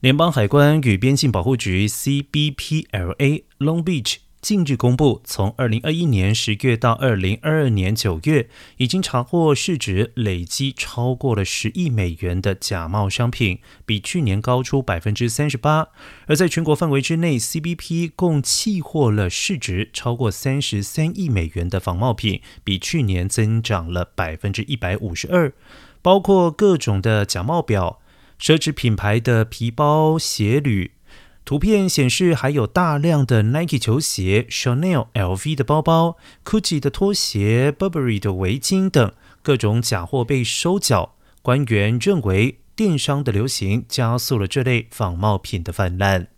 联邦海关与边境保护局 （CBPLA） Long Beach 近日公布，从二零二一年十月到二零二二年九月，已经查获市值累积超过了十亿美元的假冒商品，比去年高出百分之三十八。而在全国范围之内，CBP 共弃获了市值超过三十三亿美元的仿冒品，比去年增长了百分之一百五十二，包括各种的假冒表。奢侈品牌的皮包、鞋履，图片显示还有大量的 Nike 球鞋、Chanel、LV 的包包、Gucci 的拖鞋、Burberry 的围巾等各种假货被收缴。官员认为，电商的流行加速了这类仿冒品的泛滥。